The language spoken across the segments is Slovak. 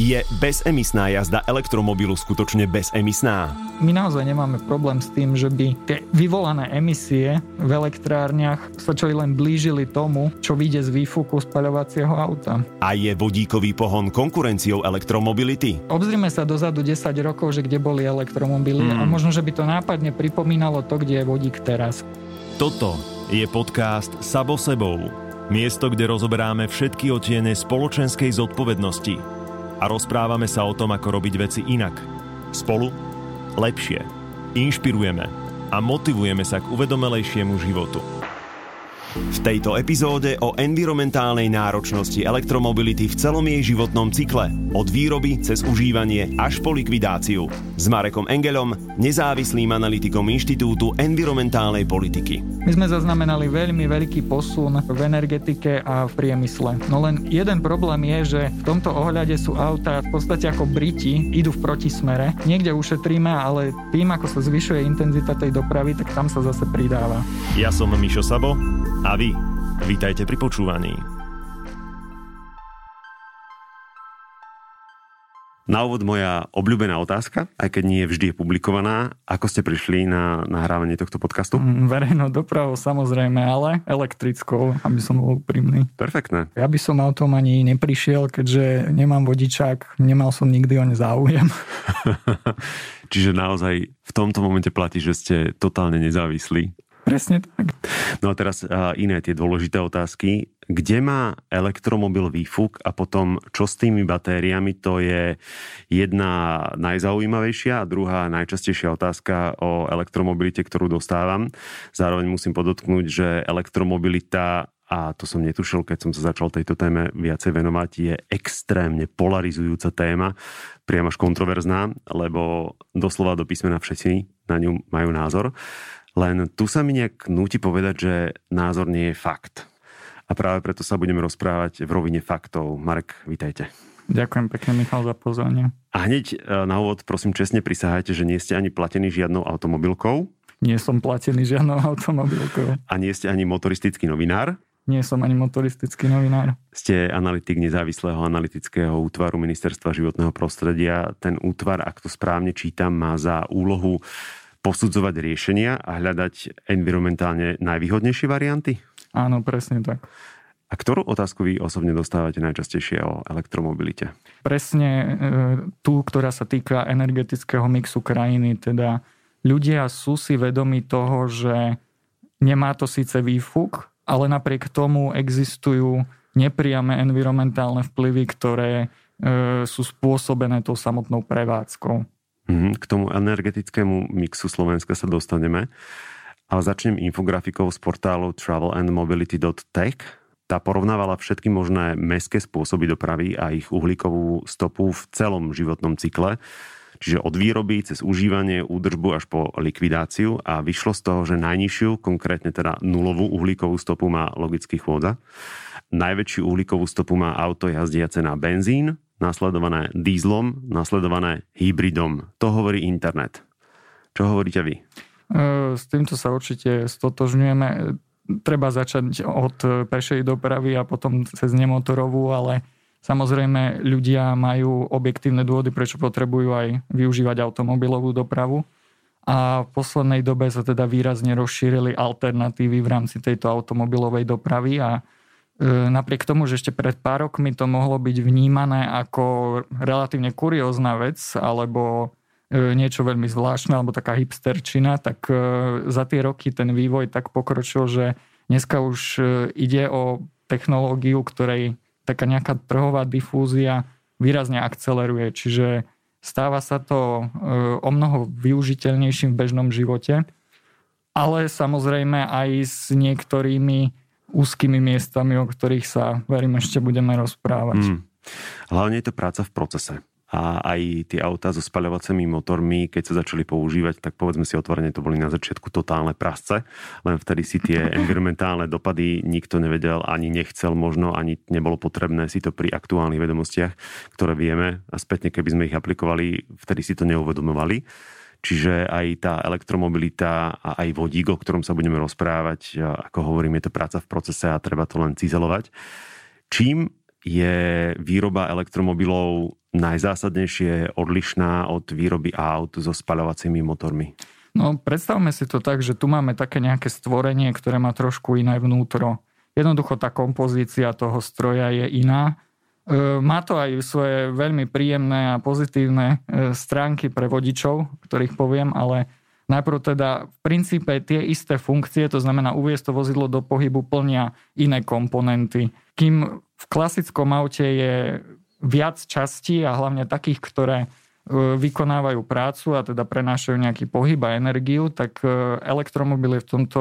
Je bezemisná jazda elektromobilu skutočne bezemisná? My naozaj nemáme problém s tým, že by tie vyvolané emisie v elektrárniach sa čo len blížili tomu, čo vyjde z výfuku spaľovacieho auta. A je vodíkový pohon konkurenciou elektromobility? Obzrime sa dozadu 10 rokov, že kde boli elektromobily mm. a možno, že by to nápadne pripomínalo to, kde je vodík teraz. Toto je podcast Sabo sebou. Miesto, kde rozoberáme všetky otiene spoločenskej zodpovednosti a rozprávame sa o tom, ako robiť veci inak. Spolu lepšie. Inšpirujeme a motivujeme sa k uvedomelejšiemu životu. V tejto epizóde o environmentálnej náročnosti elektromobility v celom jej životnom cykle, od výroby cez užívanie až po likvidáciu. S Marekom Engelom, nezávislým analytikom Inštitútu environmentálnej politiky. My sme zaznamenali veľmi veľký posun v energetike a v priemysle. No len jeden problém je, že v tomto ohľade sú autá v podstate ako Briti, idú v protismere. Niekde ušetríme, ale tým, ako sa zvyšuje intenzita tej dopravy, tak tam sa zase pridáva. Ja som Mišo Sabo a vy, vítajte pri počúvaní. Na úvod moja obľúbená otázka, aj keď nie vždy je publikovaná. Ako ste prišli na nahrávanie tohto podcastu? Mm, verejnou dopravou samozrejme, ale elektrickou, aby som bol úprimný. Perfektné. Ja by som na tom ani neprišiel, keďže nemám vodičák, nemal som nikdy o ne záujem. Čiže naozaj v tomto momente platí, že ste totálne nezávislí Presne tak. No a teraz iné tie dôležité otázky. Kde má elektromobil výfuk a potom čo s tými batériami? To je jedna najzaujímavejšia a druhá najčastejšia otázka o elektromobilite, ktorú dostávam. Zároveň musím podotknúť, že elektromobilita a to som netušil, keď som sa začal tejto téme viacej venovať, je extrémne polarizujúca téma, priam až kontroverzná, lebo doslova do písmena všetci na ňu majú názor. Len tu sa mi nejak núti povedať, že názor nie je fakt. A práve preto sa budeme rozprávať v rovine faktov. Marek, vítajte. Ďakujem pekne, Michal, za pozvanie. A hneď e, na úvod, prosím, čestne prisahajte, že nie ste ani platení žiadnou automobilkou. Nie som platený žiadnou automobilkou. A nie ste ani motoristický novinár. Nie som ani motoristický novinár. Ste analytik nezávislého analytického útvaru Ministerstva životného prostredia. Ten útvar, ak to správne čítam, má za úlohu posudzovať riešenia a hľadať environmentálne najvýhodnejšie varianty? Áno, presne tak. A ktorú otázku vy osobne dostávate najčastejšie o elektromobilite? Presne e, tú, ktorá sa týka energetického mixu krajiny. Teda ľudia sú si vedomi toho, že nemá to síce výfuk, ale napriek tomu existujú nepriame environmentálne vplyvy, ktoré e, sú spôsobené tou samotnou prevádzkou. Mhm, k tomu energetickému mixu Slovenska sa dostaneme. Ale začnem infografikou z portálu travelandmobility.tech. Tá porovnávala všetky možné mestské spôsoby dopravy a ich uhlíkovú stopu v celom životnom cykle. Čiže od výroby cez užívanie, údržbu až po likvidáciu a vyšlo z toho, že najnižšiu, konkrétne teda nulovú uhlíkovú stopu má logický chôdza. Najväčšiu uhlíkovú stopu má auto jazdiace na benzín, nasledované dízlom, nasledované hybridom. To hovorí internet. Čo hovoríte vy? E, s týmto sa určite stotožňujeme. Treba začať od pešej dopravy a potom cez nemotorovú, ale samozrejme ľudia majú objektívne dôvody, prečo potrebujú aj využívať automobilovú dopravu. A v poslednej dobe sa teda výrazne rozšírili alternatívy v rámci tejto automobilovej dopravy a napriek tomu, že ešte pred pár rokmi to mohlo byť vnímané ako relatívne kuriózna vec alebo e, niečo veľmi zvláštne alebo taká hipsterčina, tak e, za tie roky ten vývoj tak pokročil, že dneska už ide o technológiu, ktorej taká nejaká trhová difúzia výrazne akceleruje. Čiže stáva sa to o mnoho využiteľnejším v bežnom živote, ale samozrejme aj s niektorými úzkými miestami, o ktorých sa, verím, ešte budeme rozprávať. Mm. Hlavne je to práca v procese. A aj tie autá so spaľovacími motormi, keď sa začali používať, tak povedzme si otvorene, to boli na začiatku totálne prasce, len vtedy si tie environmentálne dopady nikto nevedel, ani nechcel možno, ani nebolo potrebné si to pri aktuálnych vedomostiach, ktoré vieme a spätne, keby sme ich aplikovali, vtedy si to neuvedomovali. Čiže aj tá elektromobilita a aj vodík, o ktorom sa budeme rozprávať, ako hovorím, je to práca v procese a treba to len cizelovať. Čím je výroba elektromobilov najzásadnejšie odlišná od výroby aut so spaľovacími motormi? No, predstavme si to tak, že tu máme také nejaké stvorenie, ktoré má trošku iné vnútro. Jednoducho tá kompozícia toho stroja je iná. E, má to aj svoje veľmi príjemné a pozitívne e, stránky pre vodičov, ktorých poviem, ale najprv teda v princípe tie isté funkcie, to znamená uviesť to vozidlo do pohybu, plnia iné komponenty. Kým v klasickom aute je viac častí a hlavne takých, ktoré e, vykonávajú prácu a teda prenášajú nejaký pohyb a energiu, tak elektromobil je v tomto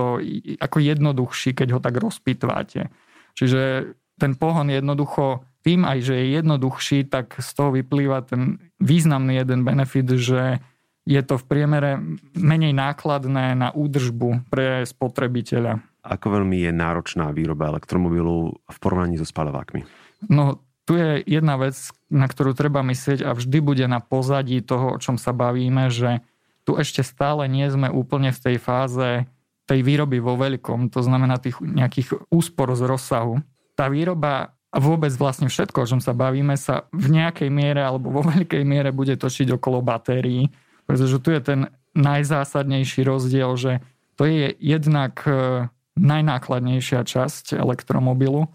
ako jednoduchší, keď ho tak rozpitváte. Čiže ten pohon jednoducho tým aj, že je jednoduchší, tak z toho vyplýva ten významný jeden benefit, že je to v priemere menej nákladné na údržbu pre spotrebiteľa. Ako veľmi je náročná výroba elektromobilu v porovnaní so spaľovákmi? No, tu je jedna vec, na ktorú treba myslieť a vždy bude na pozadí toho, o čom sa bavíme, že tu ešte stále nie sme úplne v tej fáze tej výroby vo veľkom, to znamená tých nejakých úspor z rozsahu. Tá výroba a vôbec vlastne všetko, o čom sa bavíme, sa v nejakej miere alebo vo veľkej miere bude točiť okolo batérií, pretože tu je ten najzásadnejší rozdiel, že to je jednak e, najnákladnejšia časť elektromobilu,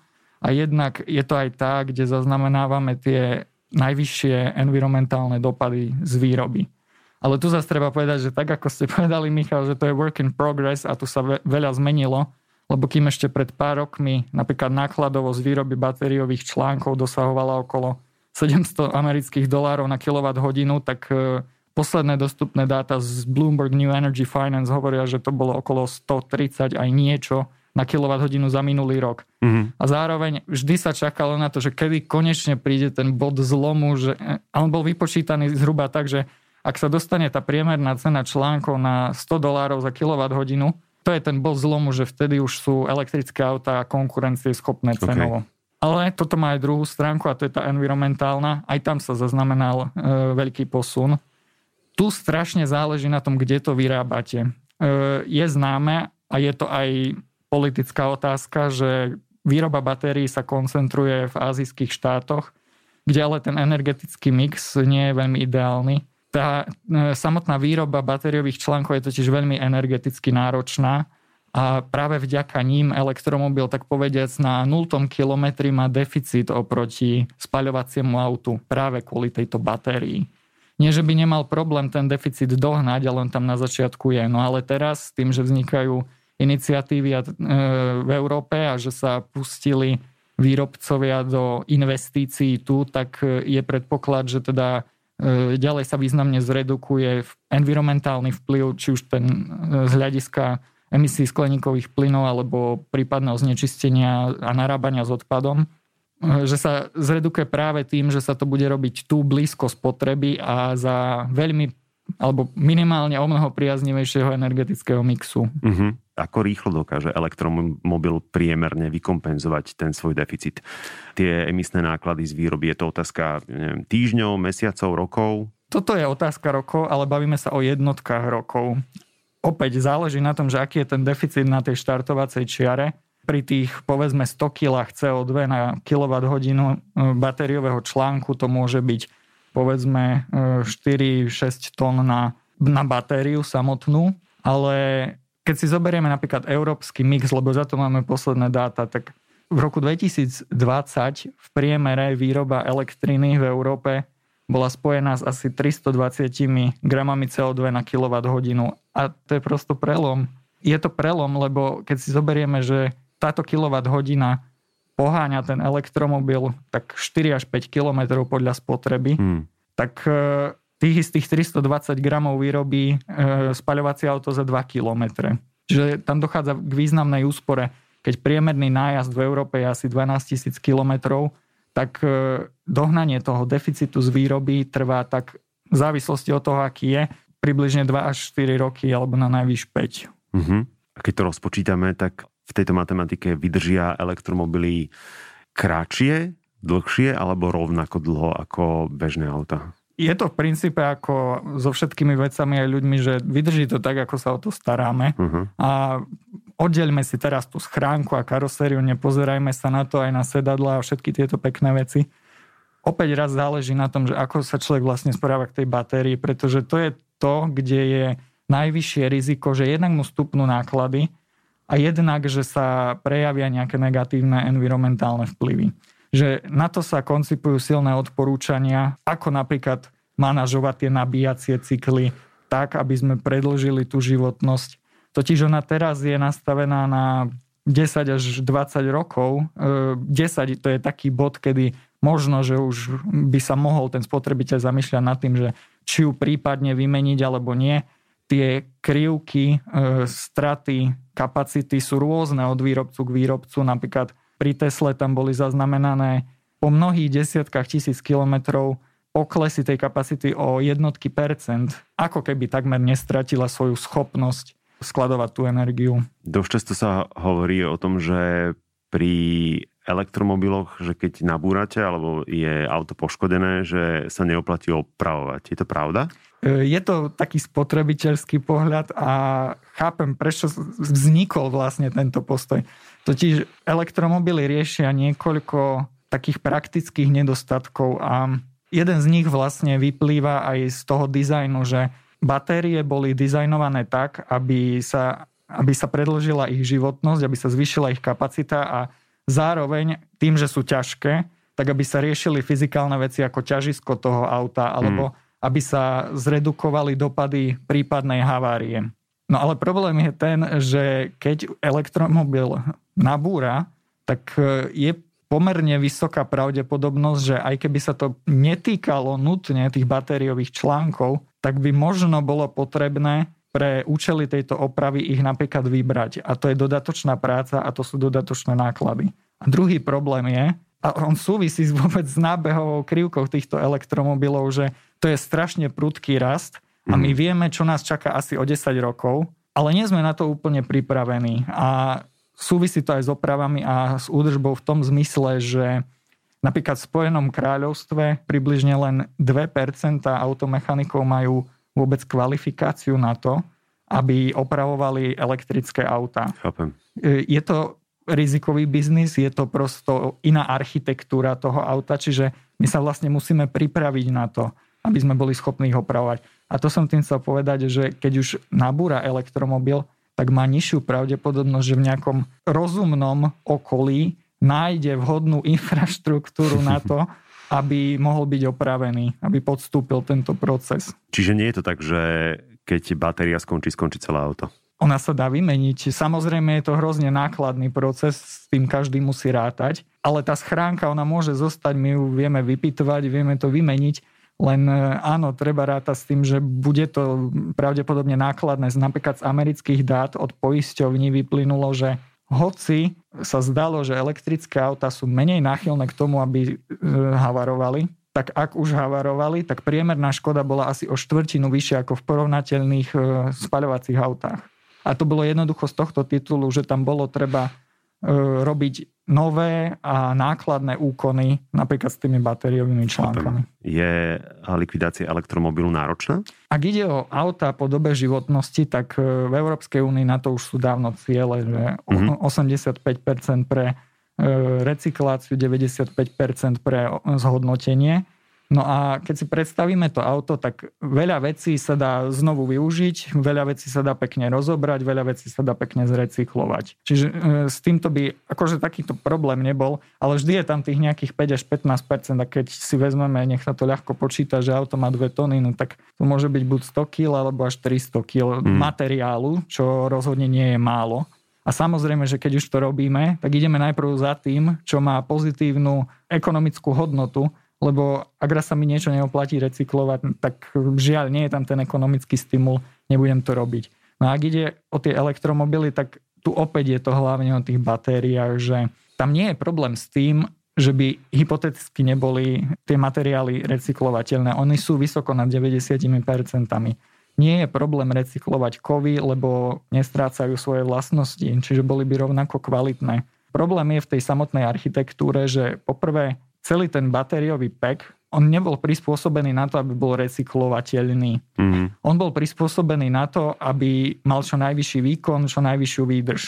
a jednak je to aj tá, kde zaznamenávame tie najvyššie environmentálne dopady z výroby. Ale tu zase treba povedať, že tak ako ste povedali, Michal, že to je work in progress a tu sa veľa zmenilo, lebo kým ešte pred pár rokmi napríklad nákladovosť výroby batériových článkov dosahovala okolo 700 amerických dolárov na kilowatt hodinu, tak e, posledné dostupné dáta z Bloomberg New Energy Finance hovoria, že to bolo okolo 130 aj niečo na kWh za minulý rok. Mm-hmm. A zároveň vždy sa čakalo na to, že kedy konečne príde ten bod zlomu, že a on bol vypočítaný zhruba tak, že ak sa dostane tá priemerná cena článkov na 100 dolárov za kWh, to je ten bod zlomu, že vtedy už sú elektrické autá a konkurencie schopné cenovo. Okay. Ale toto má aj druhú stránku a to je tá environmentálna. Aj tam sa zaznamenal e, veľký posun. Tu strašne záleží na tom, kde to vyrábate. E, je známe a je to aj politická otázka, že výroba batérií sa koncentruje v azijských štátoch, kde ale ten energetický mix nie je veľmi ideálny. Tá e, samotná výroba batériových článkov je totiž veľmi energeticky náročná a práve vďaka ním elektromobil, tak povediac, na 0 kilometri má deficit oproti spaľovaciemu autu práve kvôli tejto batérii. Nie, že by nemal problém ten deficit dohnať, ale on tam na začiatku je. No ale teraz, tým, že vznikajú iniciatívy e, v Európe a že sa pustili výrobcovia do investícií tu, tak e, je predpoklad, že teda ďalej sa významne zredukuje environmentálny vplyv, či už ten z hľadiska emisí skleníkových plynov alebo prípadného znečistenia a narábania s odpadom že sa zredukuje práve tým, že sa to bude robiť tu blízko spotreby a za veľmi alebo minimálne o mnoho priaznivejšieho energetického mixu. Uh-huh ako rýchlo dokáže elektromobil priemerne vykompenzovať ten svoj deficit. Tie emisné náklady z výroby, je to otázka neviem, týždňov, mesiacov, rokov? Toto je otázka rokov, ale bavíme sa o jednotkách rokov. Opäť záleží na tom, že aký je ten deficit na tej štartovacej čiare. Pri tých povedzme 100 kg CO2 na kWh e, batériového článku to môže byť povedzme 4-6 e, tón na, na batériu samotnú, ale keď si zoberieme napríklad európsky mix, lebo za to máme posledné dáta, tak v roku 2020 v priemere výroba elektriny v Európe bola spojená s asi 320 gramami CO2 na kWh. A to je prosto prelom. Je to prelom, lebo keď si zoberieme, že táto kWh poháňa ten elektromobil tak 4 až 5 km podľa spotreby, hmm. tak e, tých istých 320 gramov vyrobí e, spaľovacie auto za 2 km. Čiže tam dochádza k významnej úspore. Keď priemerný nájazd v Európe je asi 12 tisíc kilometrov, tak e, dohnanie toho deficitu z výroby trvá tak v závislosti od toho, aký je, približne 2 až 4 roky alebo na najvyš 5. Uh-huh. A keď to rozpočítame, tak v tejto matematike vydržia elektromobily kratšie, dlhšie alebo rovnako dlho ako bežné auta? Je to v princípe ako so všetkými vecami aj ľuďmi, že vydrží to tak, ako sa o to staráme. Uh-huh. A oddeľme si teraz tú schránku a karosériu, nepozerajme sa na to aj na sedadla a všetky tieto pekné veci. Opäť raz záleží na tom, že ako sa človek vlastne správa k tej batérii, pretože to je to, kde je najvyššie riziko, že jednak mu stupnú náklady a jednak, že sa prejavia nejaké negatívne environmentálne vplyvy. Že na to sa koncipujú silné odporúčania, ako napríklad manažovať tie nabíjacie cykly tak, aby sme predlžili tú životnosť. Totiž ona teraz je nastavená na 10 až 20 rokov. 10 e, to je taký bod, kedy možno, že už by sa mohol ten spotrebiteľ zamýšľať nad tým, že či ju prípadne vymeniť alebo nie tie krivky, e, straty, kapacity sú rôzne od výrobcu k výrobcu. Napríklad pri Tesle tam boli zaznamenané po mnohých desiatkách tisíc kilometrov poklesy tej kapacity o jednotky percent, ako keby takmer nestratila svoju schopnosť skladovať tú energiu. Dosť často sa hovorí o tom, že pri elektromobiloch, že keď nabúrate alebo je auto poškodené, že sa neoplatí opravovať. Je to pravda? E, je to taký spotrebiteľský pohľad a chápem, prečo vznikol vlastne tento postoj. Totiž elektromobily riešia niekoľko takých praktických nedostatkov a jeden z nich vlastne vyplýva aj z toho dizajnu, že batérie boli dizajnované tak, aby sa, aby sa predlžila ich životnosť, aby sa zvýšila ich kapacita a zároveň tým, že sú ťažké, tak aby sa riešili fyzikálne veci ako ťažisko toho auta alebo mm aby sa zredukovali dopady prípadnej havárie. No ale problém je ten, že keď elektromobil nabúra, tak e, je pomerne vysoká pravdepodobnosť, že aj keby sa to netýkalo nutne tých batériových článkov, tak by možno bolo potrebné pre účely tejto opravy ich napríklad vybrať. A to je dodatočná práca a to sú dodatočné náklady. A druhý problém je, a on súvisí vôbec s nábehovou krivkou týchto elektromobilov, že to je strašne prudký rast a my mhm. vieme, čo nás čaká asi o 10 rokov, ale nie sme na to úplne pripravení. A súvisí to aj s opravami a s údržbou v tom zmysle, že napríklad v Spojenom kráľovstve približne len 2% automechanikov majú vôbec kvalifikáciu na to, aby opravovali elektrické auta. Chápem. E, je to rizikový biznis, je to prosto iná architektúra toho auta, čiže my sa vlastne musíme pripraviť na to, aby sme boli schopní ich opravovať. A to som tým chcel povedať, že keď už nabúra elektromobil, tak má nižšiu pravdepodobnosť, že v nejakom rozumnom okolí nájde vhodnú infraštruktúru na to, aby mohol byť opravený, aby podstúpil tento proces. Čiže nie je to tak, že keď batéria skončí, skončí celé auto? Ona sa dá vymeniť. Samozrejme je to hrozne nákladný proces, s tým každý musí rátať, ale tá schránka, ona môže zostať, my ju vieme vypitovať, vieme to vymeniť, len e, áno, treba rátať s tým, že bude to pravdepodobne nákladné. Napríklad z amerických dát od poisťovní vyplynulo, že hoci sa zdalo, že elektrické auta sú menej náchylné k tomu, aby e, havarovali, tak ak už havarovali, tak priemerná škoda bola asi o štvrtinu vyššia ako v porovnateľných e, spaľovacích autách. A to bolo jednoducho z tohto titulu, že tam bolo treba e, robiť nové a nákladné úkony, napríklad s tými batériovými článkami. Je likvidácia elektromobilu náročná? Ak ide o auta po dobe životnosti, tak e, v Európskej únii na to už sú dávno ciele, že mm-hmm. 85% pre e, recykláciu, 95% pre zhodnotenie. No a keď si predstavíme to auto, tak veľa vecí sa dá znovu využiť, veľa vecí sa dá pekne rozobrať, veľa vecí sa dá pekne zrecyklovať. Čiže e, s týmto by akože takýto problém nebol, ale vždy je tam tých nejakých 5 až 15 a keď si vezmeme, nech sa to ľahko počíta, že auto má 2 tony, no tak to môže byť buď 100 kg alebo až 300 kg mm. materiálu, čo rozhodne nie je málo. A samozrejme, že keď už to robíme, tak ideme najprv za tým, čo má pozitívnu ekonomickú hodnotu, lebo ak raz sa mi niečo neoplatí recyklovať, tak žiaľ, nie je tam ten ekonomický stimul, nebudem to robiť. No a ak ide o tie elektromobily, tak tu opäť je to hlavne o tých batériách, že tam nie je problém s tým, že by hypoteticky neboli tie materiály recyklovateľné. Oni sú vysoko nad 90%. Nie je problém recyklovať kovy, lebo nestrácajú svoje vlastnosti, čiže boli by rovnako kvalitné. Problém je v tej samotnej architektúre, že poprvé celý ten batériový pack, on nebol prispôsobený na to, aby bol recyklovateľný. Mm-hmm. On bol prispôsobený na to, aby mal čo najvyšší výkon, čo najvyššiu výdrž.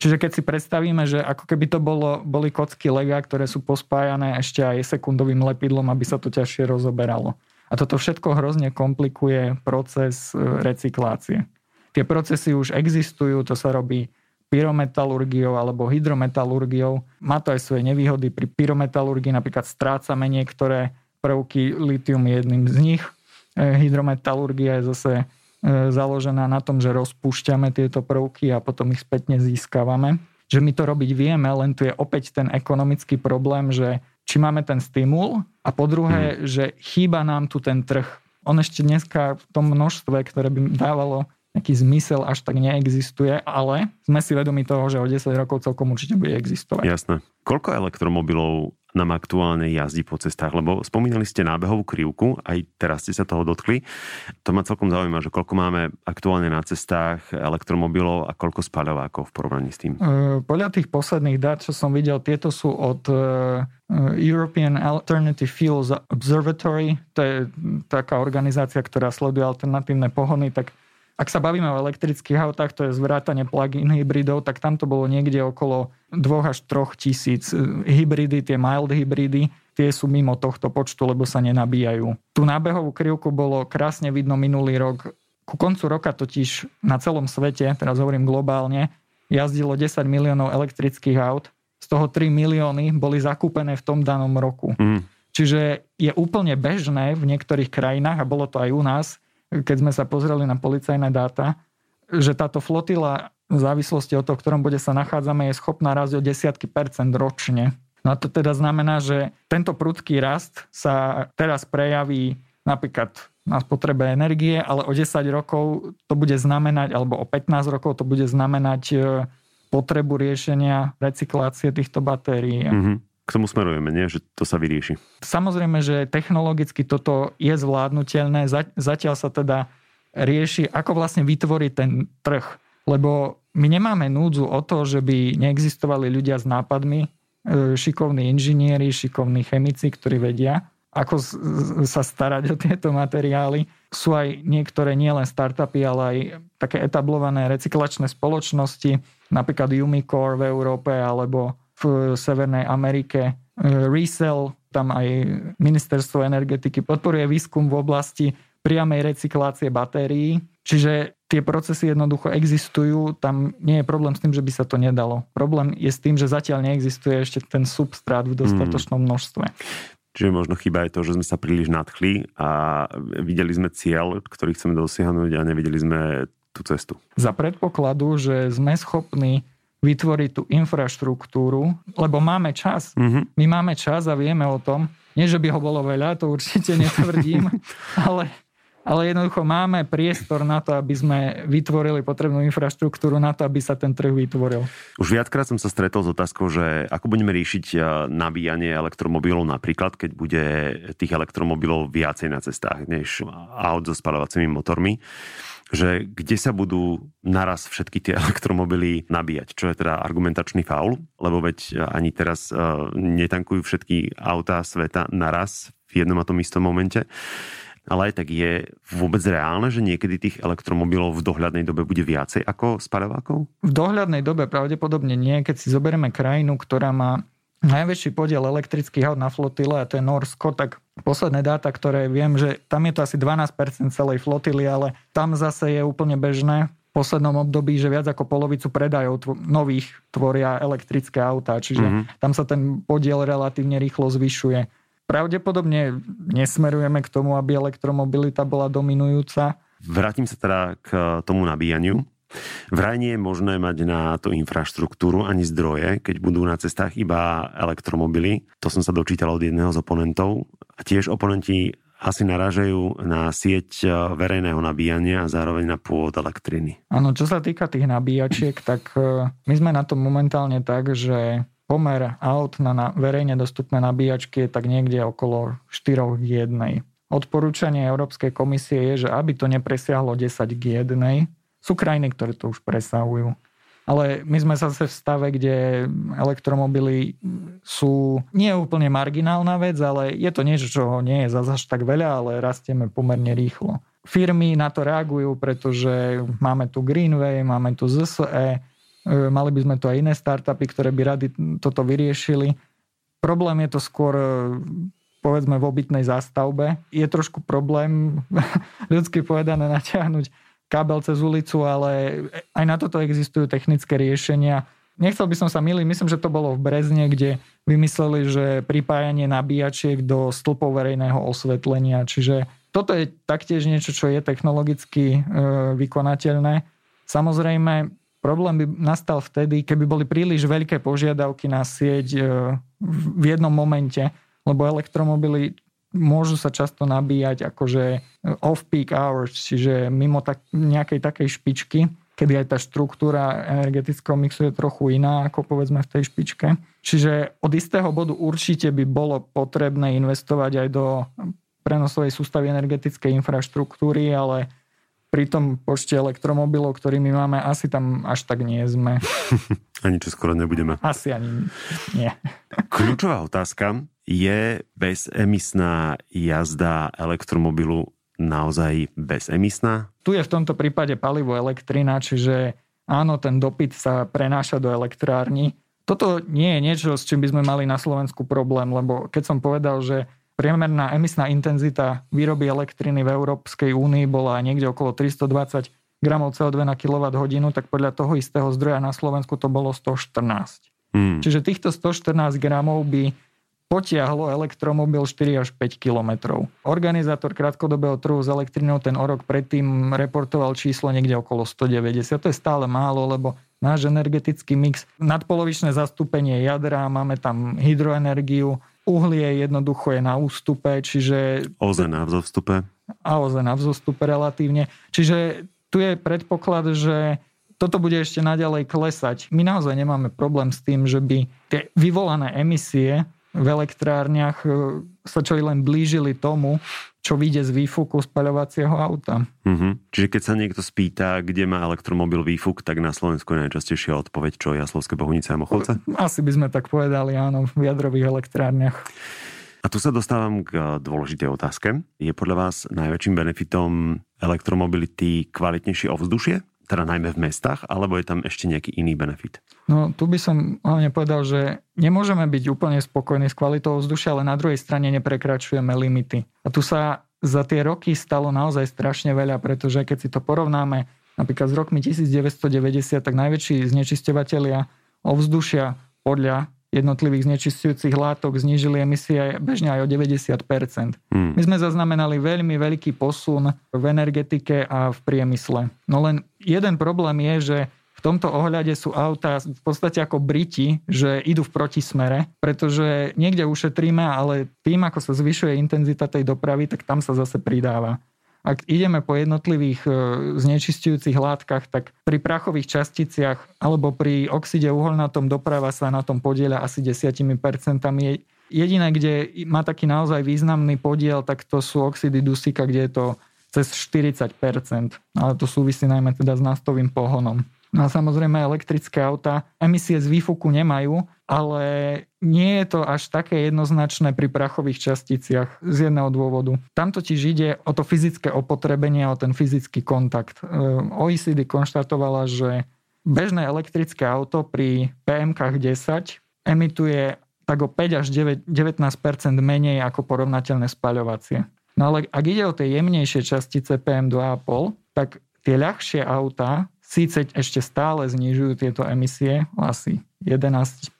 Čiže keď si predstavíme, že ako keby to bolo, boli kocky lega, ktoré sú pospájané ešte aj sekundovým lepidlom, aby sa to ťažšie rozoberalo. A toto všetko hrozne komplikuje proces e, recyklácie. Tie procesy už existujú, to sa robí pyrometalurgiou alebo hydrometalurgiou. Má to aj svoje nevýhody. Pri pyrometalurgii napríklad strácame niektoré prvky, litium je jedným z nich. E, hydrometalurgia je zase e, založená na tom, že rozpúšťame tieto prvky a potom ich spätne získavame. Že my to robiť vieme, len tu je opäť ten ekonomický problém, že či máme ten stimul a po druhé, hmm. že chýba nám tu ten trh. On ešte dneska v tom množstve, ktoré by dávalo nejaký zmysel až tak neexistuje, ale sme si vedomi toho, že o 10 rokov celkom určite bude existovať. Jasné. Koľko elektromobilov nám aktuálne jazdí po cestách? Lebo spomínali ste nábehovú krivku, aj teraz ste sa toho dotkli. To ma celkom zaujíma, že koľko máme aktuálne na cestách elektromobilov a koľko spaľovákov v porovnaní s tým? E, podľa tých posledných dát, čo som videl, tieto sú od e, European Alternative Fuels Observatory, to je taká organizácia, ktorá sleduje alternatívne pohony, tak ak sa bavíme o elektrických autách, to je zvrátanie plug-in hybridov, tak tam to bolo niekde okolo 2 až 3 tisíc. Hybridy, tie mild hybridy, tie sú mimo tohto počtu, lebo sa nenabíjajú. Tú nábehovú krivku bolo krásne vidno minulý rok. Ku koncu roka totiž na celom svete, teraz hovorím globálne, jazdilo 10 miliónov elektrických aut, z toho 3 milióny boli zakúpené v tom danom roku. Mm. Čiže je úplne bežné v niektorých krajinách, a bolo to aj u nás, keď sme sa pozreli na policajné dáta, že táto flotila v závislosti od toho, v ktorom bude sa nachádzame, je schopná rásť o desiatky percent ročne. No a to teda znamená, že tento prudký rast sa teraz prejaví napríklad na spotrebe energie, ale o 10 rokov to bude znamenať, alebo o 15 rokov to bude znamenať e, potrebu riešenia recyklácie týchto batérií. Mm-hmm k tomu smerujeme, nie? že to sa vyrieši. Samozrejme, že technologicky toto je zvládnutelné. Zatiaľ sa teda rieši, ako vlastne vytvoriť ten trh. Lebo my nemáme núdzu o to, že by neexistovali ľudia s nápadmi, e, šikovní inžinieri, šikovní chemici, ktorí vedia, ako sa starať o tieto materiály. Sú aj niektoré nielen startupy, ale aj také etablované recyklačné spoločnosti, napríklad Umicore v Európe alebo v Severnej Amerike. E, Resell, tam aj ministerstvo energetiky podporuje výskum v oblasti priamej recyklácie batérií. Čiže tie procesy jednoducho existujú, tam nie je problém s tým, že by sa to nedalo. Problém je s tým, že zatiaľ neexistuje ešte ten substrát v dostatočnom množstve. Čiže možno chyba je to, že sme sa príliš nadchli a videli sme cieľ, ktorý chceme dosiahnuť a nevideli sme tú cestu. Za predpokladu, že sme schopní vytvoriť tú infraštruktúru, lebo máme čas. Mm-hmm. My máme čas a vieme o tom. Nie, že by ho bolo veľa, to určite netvrdím, ale, ale jednoducho máme priestor na to, aby sme vytvorili potrebnú infraštruktúru na to, aby sa ten trh vytvoril. Už viackrát som sa stretol s otázkou, že ako budeme riešiť eh, nabíjanie elektromobilov napríklad, keď bude tých elektromobilov viacej na cestách než aut so spalovacími motormi že kde sa budú naraz všetky tie elektromobily nabíjať, čo je teda argumentačný faul, lebo veď ani teraz uh, netankujú všetky autá sveta naraz v jednom a tom istom momente. Ale aj tak je vôbec reálne, že niekedy tých elektromobilov v dohľadnej dobe bude viacej ako spaľovákov? V dohľadnej dobe pravdepodobne nie. Keď si zoberieme krajinu, ktorá má najväčší podiel elektrických aut na flotile, a to je Norsko, tak posledné dáta, ktoré viem, že tam je to asi 12% celej flotily, ale tam zase je úplne bežné v poslednom období, že viac ako polovicu predajov tvo- nových tvoria elektrické autá, čiže mm-hmm. tam sa ten podiel relatívne rýchlo zvyšuje. Pravdepodobne nesmerujeme k tomu, aby elektromobilita bola dominujúca. Vrátim sa teda k tomu nabíjaniu. Vraj nie je možné mať na tú infraštruktúru ani zdroje, keď budú na cestách iba elektromobily. To som sa dočítal od jedného z oponentov. A tiež oponenti asi narážajú na sieť e, verejného nabíjania a zároveň na pôvod elektriny. Áno, čo sa týka tých nabíjačiek, tak e, my sme na tom momentálne tak, že pomer aut na verejne dostupné nabíjačky je tak niekde okolo 4 k 1. Odporúčanie Európskej komisie je, že aby to nepresiahlo 10 k 1, sú krajiny, ktoré to už presahujú. Ale my sme zase v stave, kde elektromobily sú nie úplne marginálna vec, ale je to niečo, čo nie je zase až tak veľa, ale rastieme pomerne rýchlo. Firmy na to reagujú, pretože máme tu Greenway, máme tu ZSE, mali by sme tu aj iné startupy, ktoré by rady toto vyriešili. Problém je to skôr povedzme v obytnej zástavbe. Je trošku problém ľudsky povedané natiahnuť kábel cez ulicu, ale aj na toto existujú technické riešenia. Nechcel by som sa miliť, myslím, že to bolo v Brezne, kde vymysleli, že pripájanie nabíjačiek do stĺpov verejného osvetlenia. Čiže toto je taktiež niečo, čo je technologicky e, vykonateľné. Samozrejme, problém by nastal vtedy, keby boli príliš veľké požiadavky na sieť e, v jednom momente, lebo elektromobily môžu sa často nabíjať akože off-peak hours, čiže mimo tak, nejakej takej špičky, kedy aj tá štruktúra energetického mixu je trochu iná ako povedzme v tej špičke. Čiže od istého bodu určite by bolo potrebné investovať aj do prenosovej sústavy energetickej infraštruktúry, ale pri tom počte elektromobilov, ktorými máme, asi tam až tak nie sme. ani čo skoro nebudeme. Asi ani nie. Kľúčová otázka je bezemisná jazda elektromobilu naozaj bezemisná? Tu je v tomto prípade palivo elektrina, čiže áno, ten dopyt sa prenáša do elektrárny. Toto nie je niečo, s čím by sme mali na Slovensku problém, lebo keď som povedal, že Priemerná emisná intenzita výroby elektriny v Európskej únii bola niekde okolo 320 gramov CO2 na kWh, tak podľa toho istého zdroja na Slovensku to bolo 114. Hmm. Čiže týchto 114 gramov by potiahlo elektromobil 4 až 5 kilometrov. Organizátor krátkodobého trhu s elektrinou ten o rok predtým reportoval číslo niekde okolo 190. To je stále málo, lebo náš energetický mix, nadpolovičné zastúpenie jadra, máme tam hydroenergiu, Uhlie jednoducho je na ústupe, čiže... OZE na vzostupe. A OZE na vzostupe relatívne. Čiže tu je predpoklad, že toto bude ešte naďalej klesať. My naozaj nemáme problém s tým, že by tie vyvolané emisie v elektrárniach e, sa čo i len blížili tomu, čo vyjde z výfuku spaľovacieho auta. Mm-hmm. Čiže keď sa niekto spýta, kde má elektromobil výfuk, tak na Slovensku je najčastejšia odpoveď, čo Jaslovské Bohunice a Mochovce? Asi by sme tak povedali, áno, v jadrových elektrárniach. A tu sa dostávam k dôležitej otázke. Je podľa vás najväčším benefitom elektromobility kvalitnejšie ovzdušie? Teda najmä v mestách, alebo je tam ešte nejaký iný benefit? No tu by som hlavne povedal, že nemôžeme byť úplne spokojní s kvalitou vzdušia, ale na druhej strane neprekračujeme limity. A tu sa za tie roky stalo naozaj strašne veľa, pretože keď si to porovnáme napríklad s rokmi 1990, tak najväčší znečisťovateľia ovzdušia podľa jednotlivých znečistujúcich látok znížili emisie bežne aj o 90%. Hmm. My sme zaznamenali veľmi veľký posun v energetike a v priemysle. No len jeden problém je, že v tomto ohľade sú autá v podstate ako Briti, že idú v protismere, pretože niekde ušetríme, ale tým, ako sa zvyšuje intenzita tej dopravy, tak tam sa zase pridáva. Ak ideme po jednotlivých e, znečistujúcich látkach, tak pri prachových časticiach alebo pri oxide uholnatom doprava sa na tom podieľa asi 10%. Jediné, kde má taký naozaj významný podiel, tak to sú oxidy dusíka, kde je to cez 40%. Ale to súvisí najmä teda s naftovým pohonom. No a samozrejme elektrické auta emisie z výfuku nemajú, ale nie je to až také jednoznačné pri prachových časticiach z jedného dôvodu. Tam totiž ide o to fyzické opotrebenie, o ten fyzický kontakt. E, OECD konštatovala, že bežné elektrické auto pri PMK 10 emituje tak o 5 až 9, 19 menej ako porovnateľné spaľovacie. No ale ak ide o tie jemnejšie častice PM2,5, tak tie ľahšie autá síce ešte stále znižujú tieto emisie, asi 11%,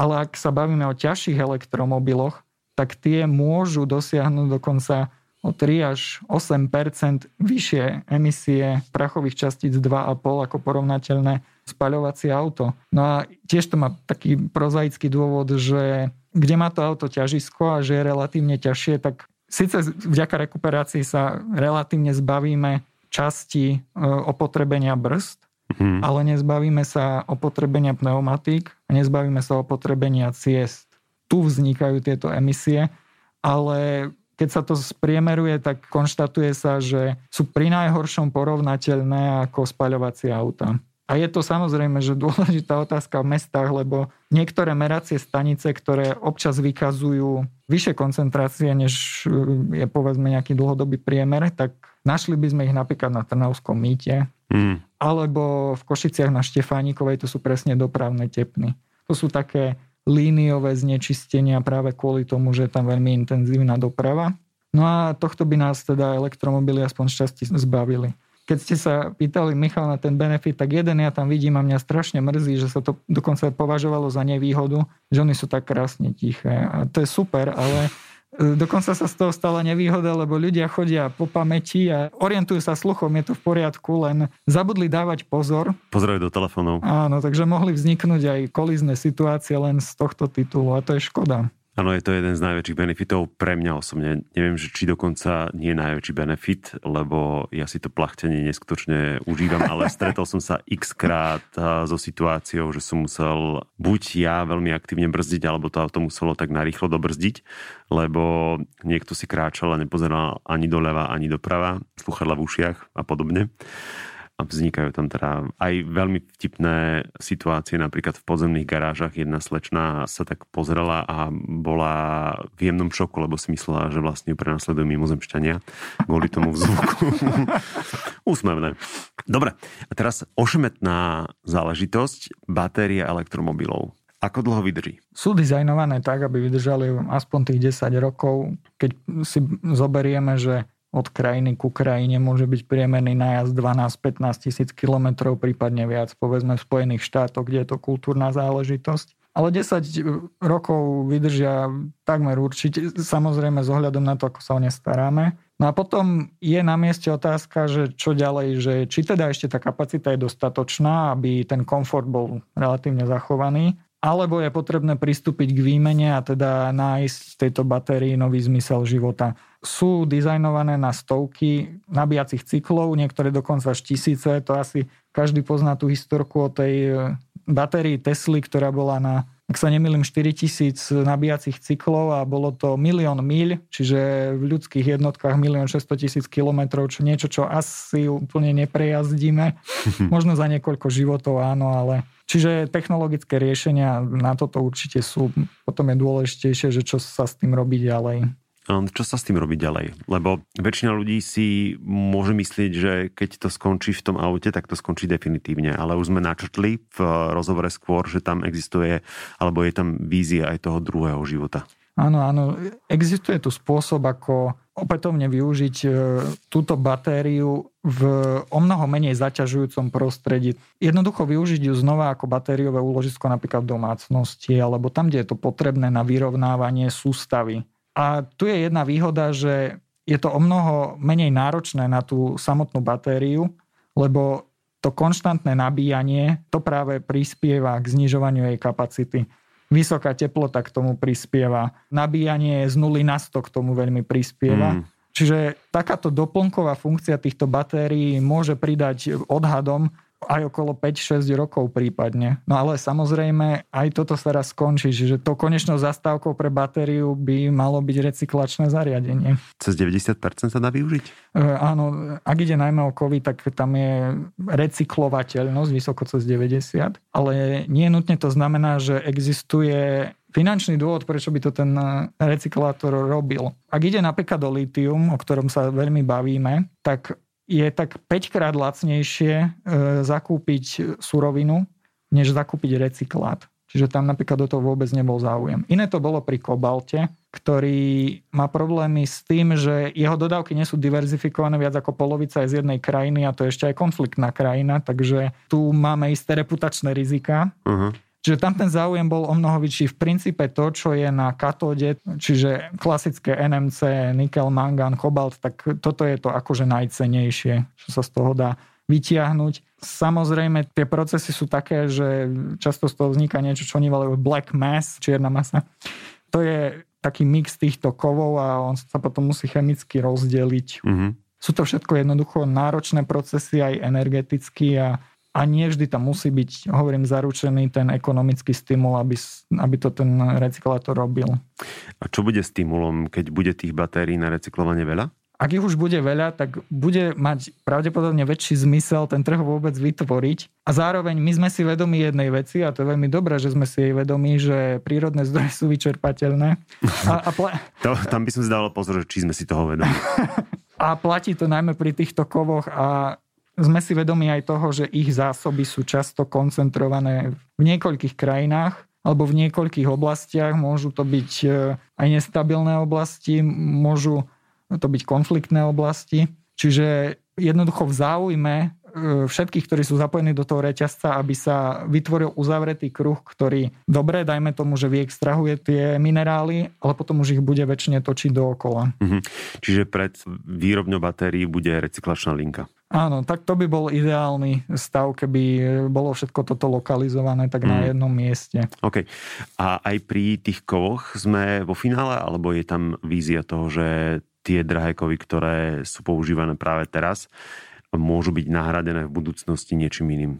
ale ak sa bavíme o ťažších elektromobiloch, tak tie môžu dosiahnuť dokonca o 3 až 8% vyššie emisie prachových častíc 2,5 ako porovnateľné spaľovacie auto. No a tiež to má taký prozaický dôvod, že kde má to auto ťažisko a že je relatívne ťažšie, tak síce vďaka rekuperácii sa relatívne zbavíme časti e, opotrebenia brzd, hmm. ale nezbavíme sa opotrebenia pneumatík a nezbavíme sa opotrebenia ciest. Tu vznikajú tieto emisie, ale keď sa to spriemeruje, tak konštatuje sa, že sú pri najhoršom porovnateľné ako spaľovacie auta. A je to samozrejme, že dôležitá otázka v mestách, lebo niektoré meracie stanice, ktoré občas vykazujú vyššie koncentrácie, než je povedzme nejaký dlhodobý priemer, tak našli by sme ich napríklad na Trnavskom mýte. Mm. alebo v Košiciach na Štefánikovej, to sú presne dopravné tepny. To sú také líniové znečistenia práve kvôli tomu, že je tam veľmi intenzívna doprava. No a tohto by nás teda elektromobily aspoň šťastie zbavili keď ste sa pýtali Michal na ten benefit, tak jeden ja tam vidím a mňa strašne mrzí, že sa to dokonca považovalo za nevýhodu, že oni sú tak krásne tiché. A to je super, ale dokonca sa z toho stala nevýhoda, lebo ľudia chodia po pamäti a orientujú sa sluchom, je to v poriadku, len zabudli dávať pozor. Pozerajú do telefónov. Áno, takže mohli vzniknúť aj kolízne situácie len z tohto titulu a to je škoda. Áno, je to jeden z najväčších benefitov pre mňa osobne. Neviem, že či dokonca nie je najväčší benefit, lebo ja si to plachtenie neskutočne užívam, ale stretol som sa x krát so situáciou, že som musel buď ja veľmi aktívne brzdiť, alebo to auto muselo tak narýchlo dobrzdiť, lebo niekto si kráčal a nepozeral ani doľava, ani doprava, sluchadla v ušiach a podobne a vznikajú tam teda aj veľmi vtipné situácie, napríklad v podzemných garážach jedna slečna sa tak pozrela a bola v jemnom šoku, lebo si myslela, že vlastne ju prenasledujú mimozemšťania kvôli tomu vzvuku. Úsmevné. Dobre, a teraz ošemetná záležitosť, batéria elektromobilov. Ako dlho vydrží? Sú dizajnované tak, aby vydržali aspoň tých 10 rokov. Keď si zoberieme, že od krajiny ku krajine môže byť priemerný nájazd 12-15 tisíc kilometrov, prípadne viac, povedzme v Spojených štátoch, kde je to kultúrna záležitosť. Ale 10 rokov vydržia takmer určite, samozrejme s ohľadom na to, ako sa o ne staráme. No a potom je na mieste otázka, že čo ďalej, že či teda ešte tá kapacita je dostatočná, aby ten komfort bol relatívne zachovaný alebo je potrebné pristúpiť k výmene a teda nájsť tejto batérii nový zmysel života. Sú dizajnované na stovky nabíjacích cyklov, niektoré dokonca až tisíce, to asi každý pozná tú historku o tej batérii Tesly, ktorá bola na ak sa nemýlim, 4000 nabíjacích cyklov a bolo to milión míľ, čiže v ľudských jednotkách milión 600 tisíc kilometrov, čo niečo, čo asi úplne neprejazdíme. Možno za niekoľko životov áno, ale Čiže technologické riešenia na toto určite sú. Potom je dôležitejšie, že čo sa s tým robí ďalej. Čo sa s tým robí ďalej? Lebo väčšina ľudí si môže myslieť, že keď to skončí v tom aute, tak to skončí definitívne. Ale už sme načrtli v rozhovore skôr, že tam existuje, alebo je tam vízia aj toho druhého života. Áno, áno. Existuje tu spôsob, ako opätovne využiť e, túto batériu v o mnoho menej zaťažujúcom prostredí. Jednoducho využiť ju znova ako batériové úložisko napríklad v domácnosti alebo tam, kde je to potrebné na vyrovnávanie sústavy. A tu je jedna výhoda, že je to o mnoho menej náročné na tú samotnú batériu, lebo to konštantné nabíjanie to práve prispieva k znižovaniu jej kapacity. Vysoká teplota k tomu prispieva. Nabíjanie z 0 na 100 k tomu veľmi prispieva. Mm. Čiže takáto doplnková funkcia týchto batérií môže pridať odhadom aj okolo 5-6 rokov prípadne. No ale samozrejme aj toto sa raz skončí, že to konečnou zastávkou pre batériu by malo byť recyklačné zariadenie. Cez 90% sa dá využiť? E, áno, ak ide najmä o kovy, tak tam je recyklovateľnosť vysoko cez 90, ale nie nutne to znamená, že existuje finančný dôvod, prečo by to ten recyklátor robil. Ak ide napríklad o litium, o ktorom sa veľmi bavíme, tak je tak 5 krát lacnejšie e, zakúpiť surovinu, než zakúpiť recyklát. Čiže tam napríklad do toho vôbec nebol záujem. Iné to bolo pri kobalte, ktorý má problémy s tým, že jeho dodávky nie sú diverzifikované viac ako polovica je z jednej krajiny a to je ešte aj konfliktná krajina, takže tu máme isté reputačné rizika. Uh-huh. Čiže tam ten záujem bol o mnoho vyšší. V princípe to, čo je na katóde, čiže klasické NMC, nikel, mangan, kobalt, tak toto je to akože najcenejšie, čo sa z toho dá vytiahnuť. Samozrejme, tie procesy sú také, že často z toho vzniká niečo, čo oni volajú black mass, čierna masa. To je taký mix týchto kovov a on sa potom musí chemicky rozdeliť. Mm-hmm. Sú to všetko jednoducho náročné procesy aj energeticky a a nie vždy tam musí byť, hovorím, zaručený ten ekonomický stimul, aby, aby to ten recyklátor robil. A čo bude stimulom, keď bude tých batérií na recyklovanie veľa? Ak ich už bude veľa, tak bude mať pravdepodobne väčší zmysel ten trh vôbec vytvoriť. A zároveň my sme si vedomi jednej veci, a to je veľmi dobré, že sme si jej vedomi, že prírodné zdroje sú vyčerpateľné. A, a pla... to, tam by som si dal pozor, či sme si toho vedomi. a platí to najmä pri týchto kovoch a sme si vedomi aj toho, že ich zásoby sú často koncentrované v niekoľkých krajinách alebo v niekoľkých oblastiach. Môžu to byť e, aj nestabilné oblasti, môžu to byť konfliktné oblasti. Čiže jednoducho v záujme všetkých, ktorí sú zapojení do toho reťazca, aby sa vytvoril uzavretý kruh, ktorý dobre, dajme tomu, že vyextrahuje tie minerály, ale potom už ich bude väčšine točiť dookola. Mhm. Čiže pred výrobňou batérií bude recyklačná linka. Áno, tak to by bol ideálny stav, keby bolo všetko toto lokalizované tak mm. na mhm. jednom mieste. OK. A aj pri tých kovoch sme vo finále, alebo je tam vízia toho, že tie drahé kovy, ktoré sú používané práve teraz, môžu byť nahradené v budúcnosti niečím iným?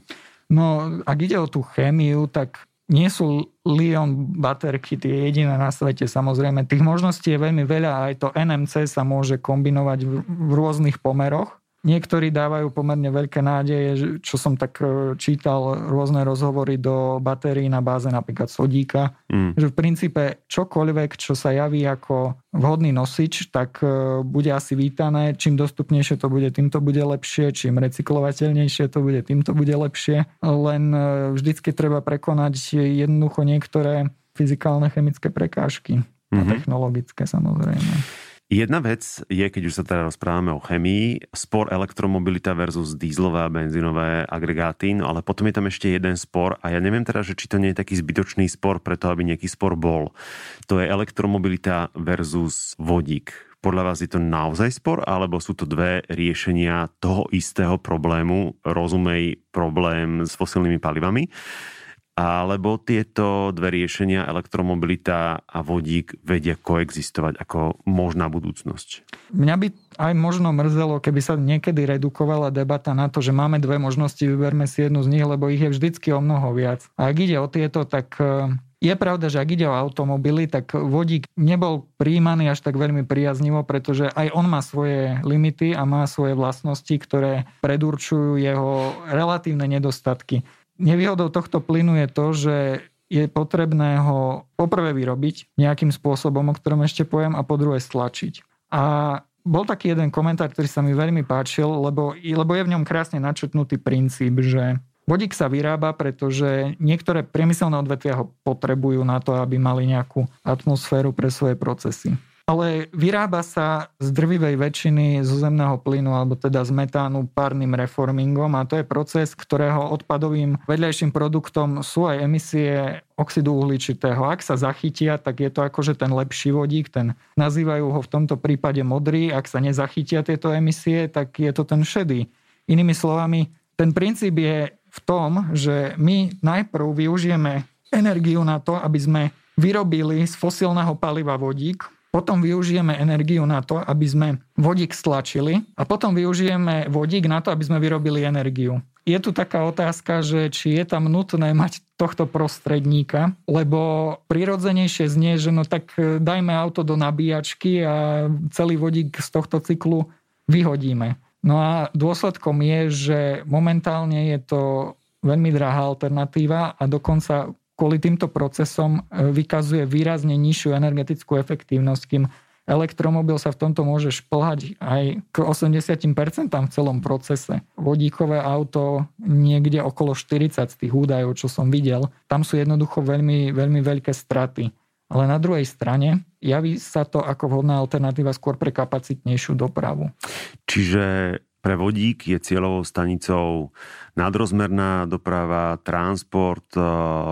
No, ak ide o tú chémiu, tak nie sú Lion baterky tie jediné na svete. Samozrejme, tých možností je veľmi veľa a aj to NMC sa môže kombinovať v rôznych pomeroch. Niektorí dávajú pomerne veľké nádeje, čo som tak e, čítal rôzne rozhovory do batérií na báze napríklad sodíka, mm. že v princípe čokoľvek, čo sa javí ako vhodný nosič, tak e, bude asi vítané. Čím dostupnejšie to bude, tým to bude lepšie. Čím recyklovateľnejšie to bude, tým to bude lepšie. Len e, vždycky treba prekonať jednoducho niektoré fyzikálne, chemické prekážky. Mm-hmm. A mhm. technologické samozrejme. Jedna vec je, keď už sa teda rozprávame o chemii, spor elektromobilita versus dízlové a benzínové agregáty, no ale potom je tam ešte jeden spor a ja neviem teda, že či to nie je taký zbytočný spor preto, aby nejaký spor bol. To je elektromobilita versus vodík. Podľa vás je to naozaj spor, alebo sú to dve riešenia toho istého problému, rozumej problém s fosilnými palivami? Alebo tieto dve riešenia, elektromobilita a vodík, vedia koexistovať ako možná budúcnosť? Mňa by aj možno mrzelo, keby sa niekedy redukovala debata na to, že máme dve možnosti, vyberme si jednu z nich, lebo ich je vždycky o mnoho viac. A ak ide o tieto, tak e, je pravda, že ak ide o automobily, tak vodík nebol príjmaný až tak veľmi priaznivo, pretože aj on má svoje limity a má svoje vlastnosti, ktoré predurčujú jeho relatívne nedostatky. Nevýhodou tohto plynu je to, že je potrebné ho poprvé vyrobiť nejakým spôsobom, o ktorom ešte poviem, a po druhé stlačiť. A bol taký jeden komentár, ktorý sa mi veľmi páčil, lebo, lebo je v ňom krásne načetnutý princíp, že vodík sa vyrába, pretože niektoré priemyselné odvetvia ho potrebujú na to, aby mali nejakú atmosféru pre svoje procesy ale vyrába sa z drvivej väčšiny zo zemného plynu alebo teda z metánu párnym reformingom a to je proces, ktorého odpadovým vedľajším produktom sú aj emisie oxidu uhličitého. Ak sa zachytia, tak je to akože ten lepší vodík, ten nazývajú ho v tomto prípade modrý, ak sa nezachytia tieto emisie, tak je to ten šedý. Inými slovami, ten princíp je v tom, že my najprv využijeme energiu na to, aby sme vyrobili z fosílneho paliva vodík, potom využijeme energiu na to, aby sme vodík stlačili a potom využijeme vodík na to, aby sme vyrobili energiu. Je tu taká otázka, že či je tam nutné mať tohto prostredníka, lebo prirodzenejšie znie, že no tak e, dajme auto do nabíjačky a celý vodík z tohto cyklu vyhodíme. No a dôsledkom je, že momentálne je to veľmi drahá alternatíva a dokonca kvôli týmto procesom e, vykazuje výrazne nižšiu energetickú efektívnosť, kým elektromobil sa v tomto môže šplhať aj k 80% v celom procese. Vodíkové auto niekde okolo 40 z tých údajov, čo som videl, tam sú jednoducho veľmi, veľmi veľké straty. Ale na druhej strane javí sa to ako vhodná alternatíva skôr pre kapacitnejšiu dopravu. Čiže pre vodík je cieľovou stanicou nadrozmerná doprava, transport, e,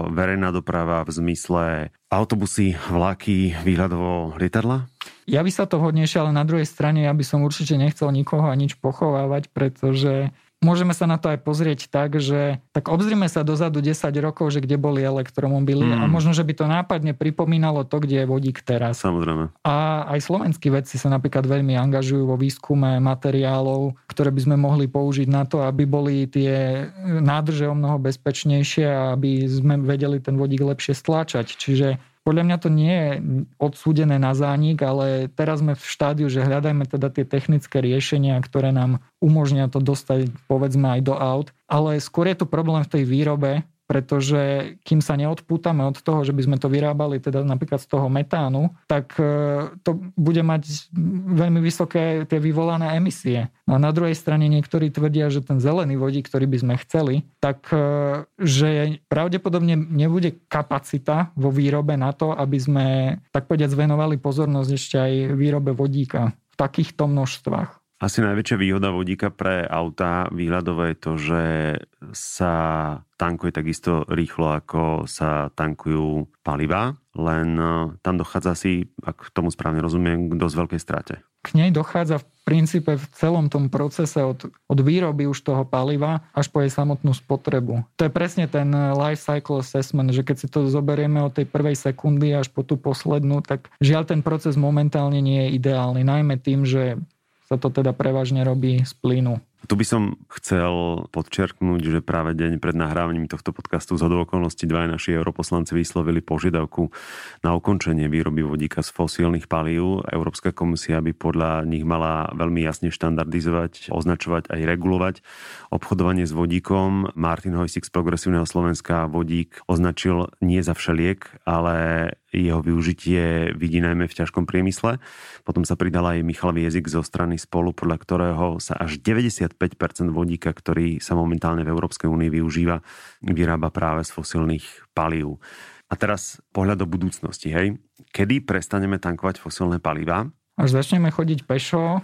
verejná doprava v zmysle autobusy, vlaky, výhľadovo lietadla? Ja by sa to hodnejšie, ale na druhej strane ja by som určite nechcel nikoho a nič pochovávať, pretože Môžeme sa na to aj pozrieť tak, že tak obzrime sa dozadu 10 rokov, že kde boli elektromobily mm. a možno, že by to nápadne pripomínalo to, kde je vodík teraz. Samozrejme. A aj slovenskí vedci sa napríklad veľmi angažujú vo výskume materiálov, ktoré by sme mohli použiť na to, aby boli tie nádrže o mnoho bezpečnejšie a aby sme vedeli ten vodík lepšie stláčať. Čiže podľa mňa to nie je odsúdené na zánik, ale teraz sme v štádiu, že hľadajme teda tie technické riešenia, ktoré nám umožnia to dostať povedzme aj do aut. Ale skôr je tu problém v tej výrobe, pretože kým sa neodpútame od toho, že by sme to vyrábali teda napríklad z toho metánu, tak e, to bude mať veľmi vysoké tie vyvolané emisie. No a na druhej strane niektorí tvrdia, že ten zelený vodík, ktorý by sme chceli, tak e, že pravdepodobne nebude kapacita vo výrobe na to, aby sme tak povediať zvenovali pozornosť ešte aj výrobe vodíka v takýchto množstvách. Asi najväčšia výhoda vodíka pre auta výhľadové je to, že sa tankuje takisto rýchlo, ako sa tankujú paliva, len e, tam dochádza si, ak tomu správne rozumiem, k dosť veľkej strate. K nej dochádza v princípe v celom tom procese od, od výroby už toho paliva až po jej samotnú spotrebu. To je presne ten e, life cycle assessment, že keď si to zoberieme od tej prvej sekundy až po tú poslednú, tak žiaľ ten proces momentálne nie je ideálny, najmä tým, že sa to teda prevažne robí z plynu. Tu by som chcel podčiarknúť, že práve deň pred nahrávaním tohto podcastu z okolností dva naši europoslanci vyslovili požiadavku na ukončenie výroby vodíka z fosílnych palív. Európska komisia by podľa nich mala veľmi jasne štandardizovať, označovať aj regulovať obchodovanie s vodíkom. Martin Hojsik z Progresívneho Slovenska vodík označil nie za všeliek, ale jeho využitie vidí najmä v ťažkom priemysle. Potom sa pridala aj Michal Viezik zo strany spolu, podľa ktorého sa až 95% vodíka, ktorý sa momentálne v Európskej únii využíva, vyrába práve z fosilných palív. A teraz pohľad do budúcnosti, hej. Kedy prestaneme tankovať fosilné palíva? Až začneme chodiť pešo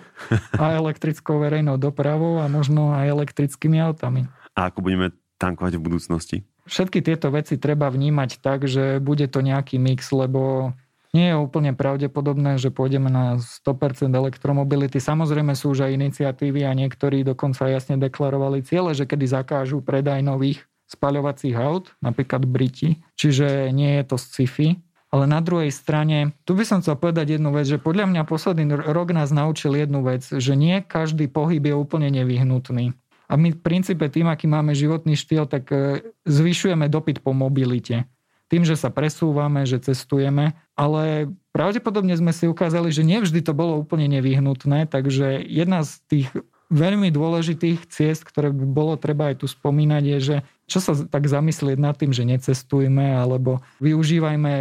a elektrickou verejnou dopravou a možno aj elektrickými autami. A ako budeme tankovať v budúcnosti? Všetky tieto veci treba vnímať tak, že bude to nejaký mix, lebo nie je úplne pravdepodobné, že pôjdeme na 100% elektromobility. Samozrejme sú už aj iniciatívy a niektorí dokonca jasne deklarovali ciele, že kedy zakážu predaj nových spaľovacích aut, napríklad Briti, čiže nie je to sci-fi. Ale na druhej strane, tu by som chcel povedať jednu vec, že podľa mňa posledný rok nás naučil jednu vec, že nie každý pohyb je úplne nevyhnutný. A my v princípe tým, aký máme životný štýl, tak e, zvyšujeme dopyt po mobilite. Tým, že sa presúvame, že cestujeme, ale pravdepodobne sme si ukázali, že nevždy to bolo úplne nevyhnutné, takže jedna z tých veľmi dôležitých ciest, ktoré by bolo treba aj tu spomínať, je, že čo sa tak zamyslieť nad tým, že necestujme, alebo využívajme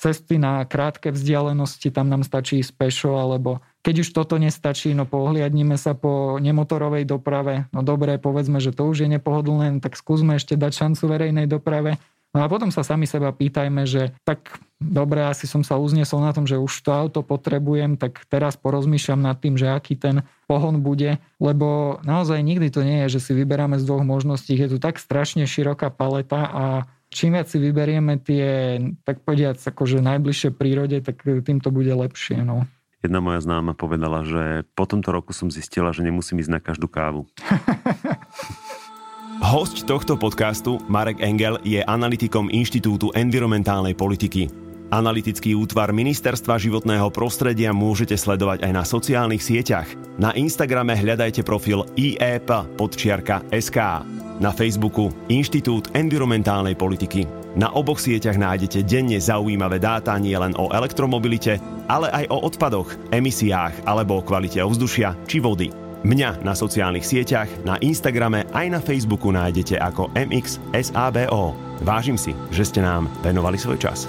cesty na krátke vzdialenosti, tam nám stačí ísť pešo, alebo keď už toto nestačí, no pohliadnime sa po nemotorovej doprave. No dobre, povedzme, že to už je nepohodlné, tak skúsme ešte dať šancu verejnej doprave. No a potom sa sami seba pýtajme, že tak dobre, asi som sa uznesol na tom, že už to auto potrebujem, tak teraz porozmýšľam nad tým, že aký ten pohon bude, lebo naozaj nikdy to nie je, že si vyberáme z dvoch možností. Je tu tak strašne široká paleta a čím viac si vyberieme tie, tak povediac, akože najbližšie prírode, tak tým to bude lepšie. No. Jedna moja známa povedala, že po tomto roku som zistila, že nemusím ísť na každú kávu. Host tohto podcastu, Marek Engel, je analytikom Inštitútu environmentálnej politiky. Analytický útvar Ministerstva životného prostredia môžete sledovať aj na sociálnych sieťach. Na Instagrame hľadajte profil IEP podčiarka SK. Na Facebooku Inštitút environmentálnej politiky. Na oboch sieťach nájdete denne zaujímavé dáta nie len o elektromobilite, ale aj o odpadoch, emisiách alebo o kvalite ovzdušia či vody. Mňa na sociálnych sieťach, na Instagrame aj na Facebooku nájdete ako MXSABO. Vážim si, že ste nám venovali svoj čas.